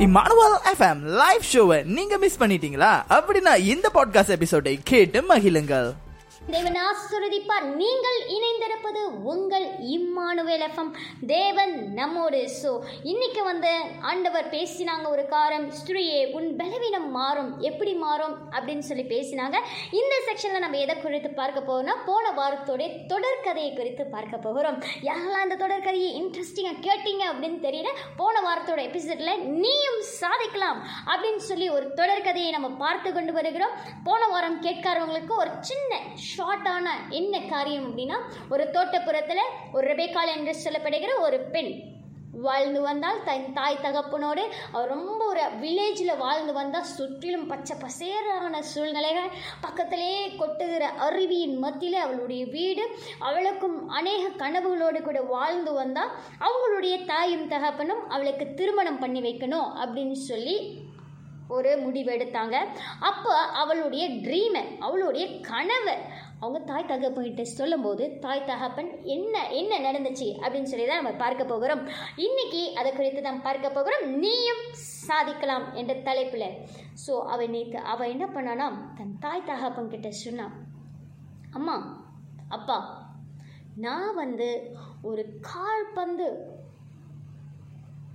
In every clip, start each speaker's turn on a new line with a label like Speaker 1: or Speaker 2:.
Speaker 1: Emmanuel FM live ஷோவை நீங்க miss பண்ணிட்டீங்களா? அப்படின்னா இந்த பாட்காஸ்ட் எபிசோடை கேட்டு மகிழுங்கள்.
Speaker 2: தேவன் ஆசிர்வதிப்பார். நீங்கள் இணைந்திருப்பது உங்கள் இம்மானுவேல் எஃப்எம் தேவன் நம்மோடு ஸோ இன்னைக்கு வந்து ஆண்டவர் பேசினாங்க ஒரு காரம் ஸ்திரியே உன் பலவீனம் மாறும். எப்படி மாறும் அப்படின்னு சொல்லி பேசினாங்க. இந்த செக்ஷனில் நம்ம எதை குறித்து பார்க்க போகிறோம்னா போன வாரத்தோடைய தொடர்கதையை குறித்து பார்க்க போகிறோம். யாரெல்லாம் அந்த தொடர்கதையை இன்ட்ரெஸ்டிங்காக கேட்டீங்க அப்படின்னு தெரியல போன வாரத்தோட எபிசோடில் நீயும் சாதிக்கலாம் அப்படின்னு சொல்லி ஒரு தொடர்கதையை நம்ம பார்த்து கொண்டு வருகிறோம். போன வாரம் கேட்காரவங்களுக்கு ஒரு சின்ன ஷார்ட்டான என்ன காரியம் அப்படின்னா ஒரு தோட்டப்புறத்தில் ஒரு ரெபேக்கால் என்று சொல்லப்படுகிற ஒரு பெண் வாழ்ந்து வந்தால் தன் தாய் தகப்பனோடு அவர் ரொம்ப ஒரு வில்லேஜில் வாழ்ந்து வந்தால் சுற்றிலும் பச்சை பசேரான சூழ்நிலைகள் பக்கத்திலேயே கொட்டுகிற அருவியின் மத்தியில் அவளுடைய வீடு அவளுக்கும் அநேக கனவுகளோடு கூட வாழ்ந்து வந்தால் அவங்களுடைய தாயும் தகப்பனும் அவளுக்கு திருமணம் பண்ணி வைக்கணும் அப்படின்னு சொல்லி ஒரு முடிவு எடுத்தாங்க. அப்போ அவளுடைய ட்ரீமை அவளுடைய கனவை அவங்க தாய் தகப்பன்கிட்ட சொல்லும்போது தாய் தகப்பன் என்ன என்ன நடந்துச்சு? அப்படின்னு சொல்லி தான் நம்ம பார்க்க போகிறோம். இன்னைக்கு அதை குறித்து தான் பார்க்க போகிறோம். நீயும் சாதிக்கலாம் என்ற தலைப்பில். ஸோ அவள் நேற்று அவள் என்ன பண்ணானா தன் தாய் தகப்பன் கிட்ட சொன்னான் அம்மா அப்பா நான் வந்து ஒரு கால்பந்து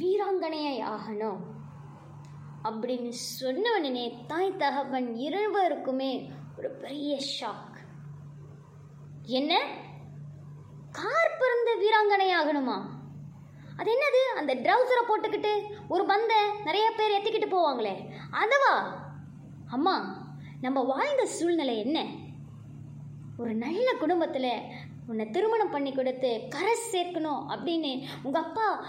Speaker 2: வீராங்கனையை ஆகணும். அப்படின்னு சொன்ன உடனே தாய் தகப்பன் இருவருக்குமே ஒரு பெரிய ஷாக் என்ன? கார் பிறந்த வீராங்கனை ஆகணுமா? அது என்னது? அந்த ட்ரௌசரை போட்டுக்கிட்டு ஒரு பந்தை நிறைய பேர் எத்திக்கிட்டு போவாங்களே. அதவா? அம்மா நம்ம வாழ்ந்த சூழ்நிலை என்ன? ஒரு நல்ல குடும்பத்தில் உன்னை திருமணம் பண்ணி கொடுத்து கரை சேர்க்கணும் அப்படின்னு உங்கள் அப்பா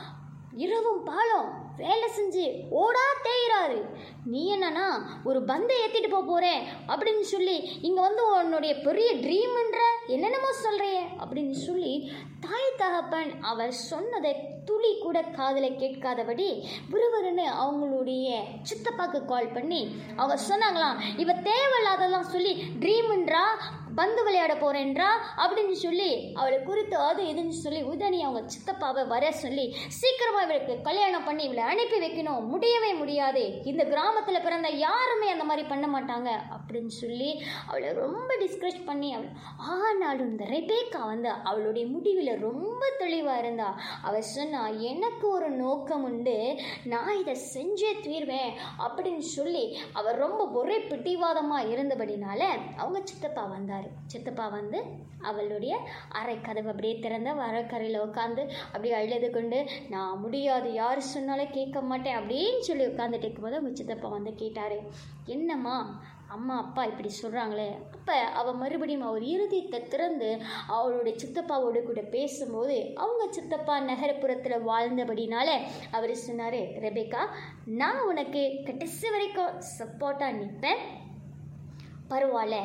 Speaker 2: இரவும் பாலம் வேலை செஞ்சு ஓடா தேயிறாரு. நீ என்னன்னா ஒரு பந்தை ஏற்றிட்டு போக போகிறேன் அப்படின்னு சொல்லி இங்கே வந்து உன்னுடைய பெரிய ட்ரீம்ன்ற என்னென்னமோ சொல்கிறிய அப்படின்னு சொல்லி தாய் தகப்பன் அவர் சொன்னதை துளி கூட காதில் கேட்காதபடி விறுவிறுன்னு அவங்களுடைய சித்தப்பாக்கு கால் பண்ணி அவங்க சொன்னாங்களாம் இவ தேவையில்லாதெல்லாம் சொல்லி ட்ரீம்ன்றா பந்து விளையாட போறேன்றா அப்படின்னு சொல்லி அவளை குறித்து அது இதுன்னு சொல்லி உதனி அவங்க சித்தப்பாவை வர சொல்லி சீக்கிரமா இவளுக்கு கல்யாணம் பண்ணி இவளை அனுப்பி வைக்கணும். முடியவே முடியாது. இந்த கிராமத்தில் பிறந்த யாருமே அந்த மாதிரி பண்ண மாட்டாங்க அப்படின்னு சொல்லி அவளை ரொம்ப டிஸ்கஸ் பண்ணி அவள் ஆனாலும் இந்த ரெபேக்கா வந்து அவளுடைய முடிவில் ரொம்ப தெளிவாக இருந்தா. அவள் சொன்னா எனக்கு ஒரு நோக்கம் உண்டு. நான் இதை செஞ்சே தீர்வேன். அப்படின்னு சொல்லி அவர் ரொம்ப ஒரே பிடிவாதமாக இருந்தபடினால அவங்க சித்தப்பா வந்தார். சித்தப்பா வந்து அவளுடைய அறை கதவு அப்படியே திறந்த வரக்கரையில் உட்காந்து அப்படியே அழுது கொண்டு நான் முடியாது யார் சொன்னாலும் கேட்க மாட்டேன் அப்படின்னு சொல்லி உட்காந்துட்டு இருக்கும்போது அவங்க சித்தப்பா வந்து கேட்டார். என்னம்மா அம்மா அப்பா இப்படி சொல்கிறாங்களே அப்போ அவள் மறுபடியும் அவர் இருதயத்தை திறந்து அவளுடைய சித்தப்பாவோடு கூட பேசும்போது அவங்க சித்தப்பா நகரப்புறத்தில் வாழ்ந்தபடினால அவர் சொன்னார் ரெபேக்கா நான் உனக்கு கடைசி வரைக்கும் சப்போர்ட்டாக நிற்பேன் பரவாயில்ல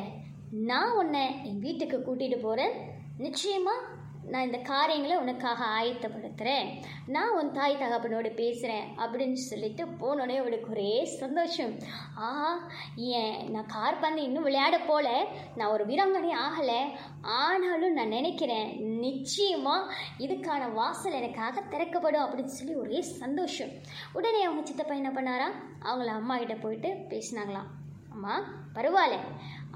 Speaker 2: நான் உன்னை என் வீட்டுக்கு கூட்டிகிட்டு போகிறேன் நிச்சயமாக நான் இந்த காரியங்களை உனக்காக ஆயத்தப்படுத்துகிறேன் நான் உன் தாய் தகப்பனோடு பேசுகிறேன் அப்படின்னு சொல்லிட்டு போனோடனே அவளுக்கு ஒரே சந்தோஷம். ஆஹா ஏன் நான் கார் பந்து இன்னும் விளையாட போல? நான் ஒரு வீராங்கனை ஆகலை. ஆனாலும் நான் நினைக்கிறேன் நிச்சயமாக இதுக்கான வாசல் எனக்காக திறக்கப்படும் அப்படின்னு சொல்லி ஒரே சந்தோஷம். உடனே அவங்க சித்தப்பா என்ன பண்ணாரா? அவங்கள அம்மா கிட்ட போயிட்டு பேசினாங்களாம். அம்மா பரவாயில்ல.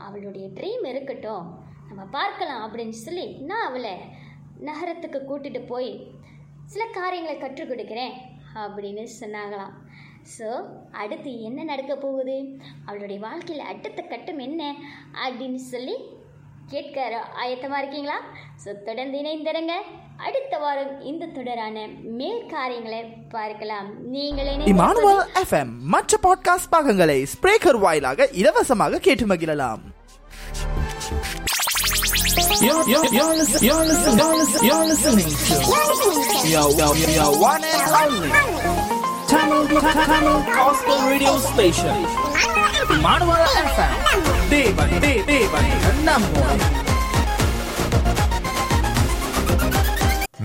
Speaker 2: அவளுடைய ட்ரீம் இருக்கட்டும். நம்ம பார்க்கலாம் அப்படின்னு சொல்லி நான் அவளை நகரத்துக்கு கூட்டிகிட்டு போய் சில காரியங்களை கற்றுக் கொடுக்குறேன் அப்படின்னு சொன்னாங்களாம். ஸோ அடுத்து என்ன நடக்க போகுது? அவளுடைய வாழ்க்கையில் அடுத்த கட்டம் என்ன அப்படின்னு சொல்லி கேட்க ஆயத்தமாக இருக்கீங்களா? ஸோ தொடர்ந்து இணைந்திருங்க. அடுத்த வாரம் இந்த தொடரான மேல் காரியங்களை பார்க்கலாம். நீங்கள்
Speaker 1: இமானுவல் எஃப்எம். மற்ற பாட்காஸ்ட் பாகங்களை ஸ்பிரேக்கர் வாயிலாக இலவசமாக கேட்டு மகிழலாம். You're, you're, you're, listen, you're, listen, you're, listen, you're listening to one and only. Time Tamil gospel radio station. Manwara FM. Devan, Devan, number.